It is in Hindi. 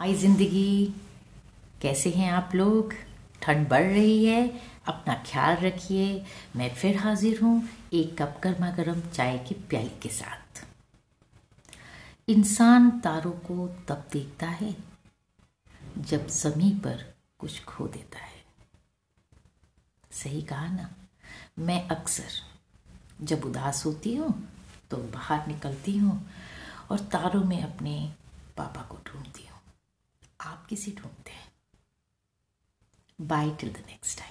हाय ज़िंदगी। कैसे हैं आप लोग? ठंड बढ़ रही है, अपना ख्याल रखिए। मैं फिर हाजिर हूँ एक कप गर्मा गर्म चाय की प्याली के साथ। इंसान तारों को तब देखता है, जब जमी पर कुछ खो देता है। सही कहा ना? मैं अक्सर जब उदास होती हूँ तो बाहर निकलती हूँ और तारों में अपने पापा को ढूंढती हूँ आप किसी ढूंढते हैं। Bye till the next time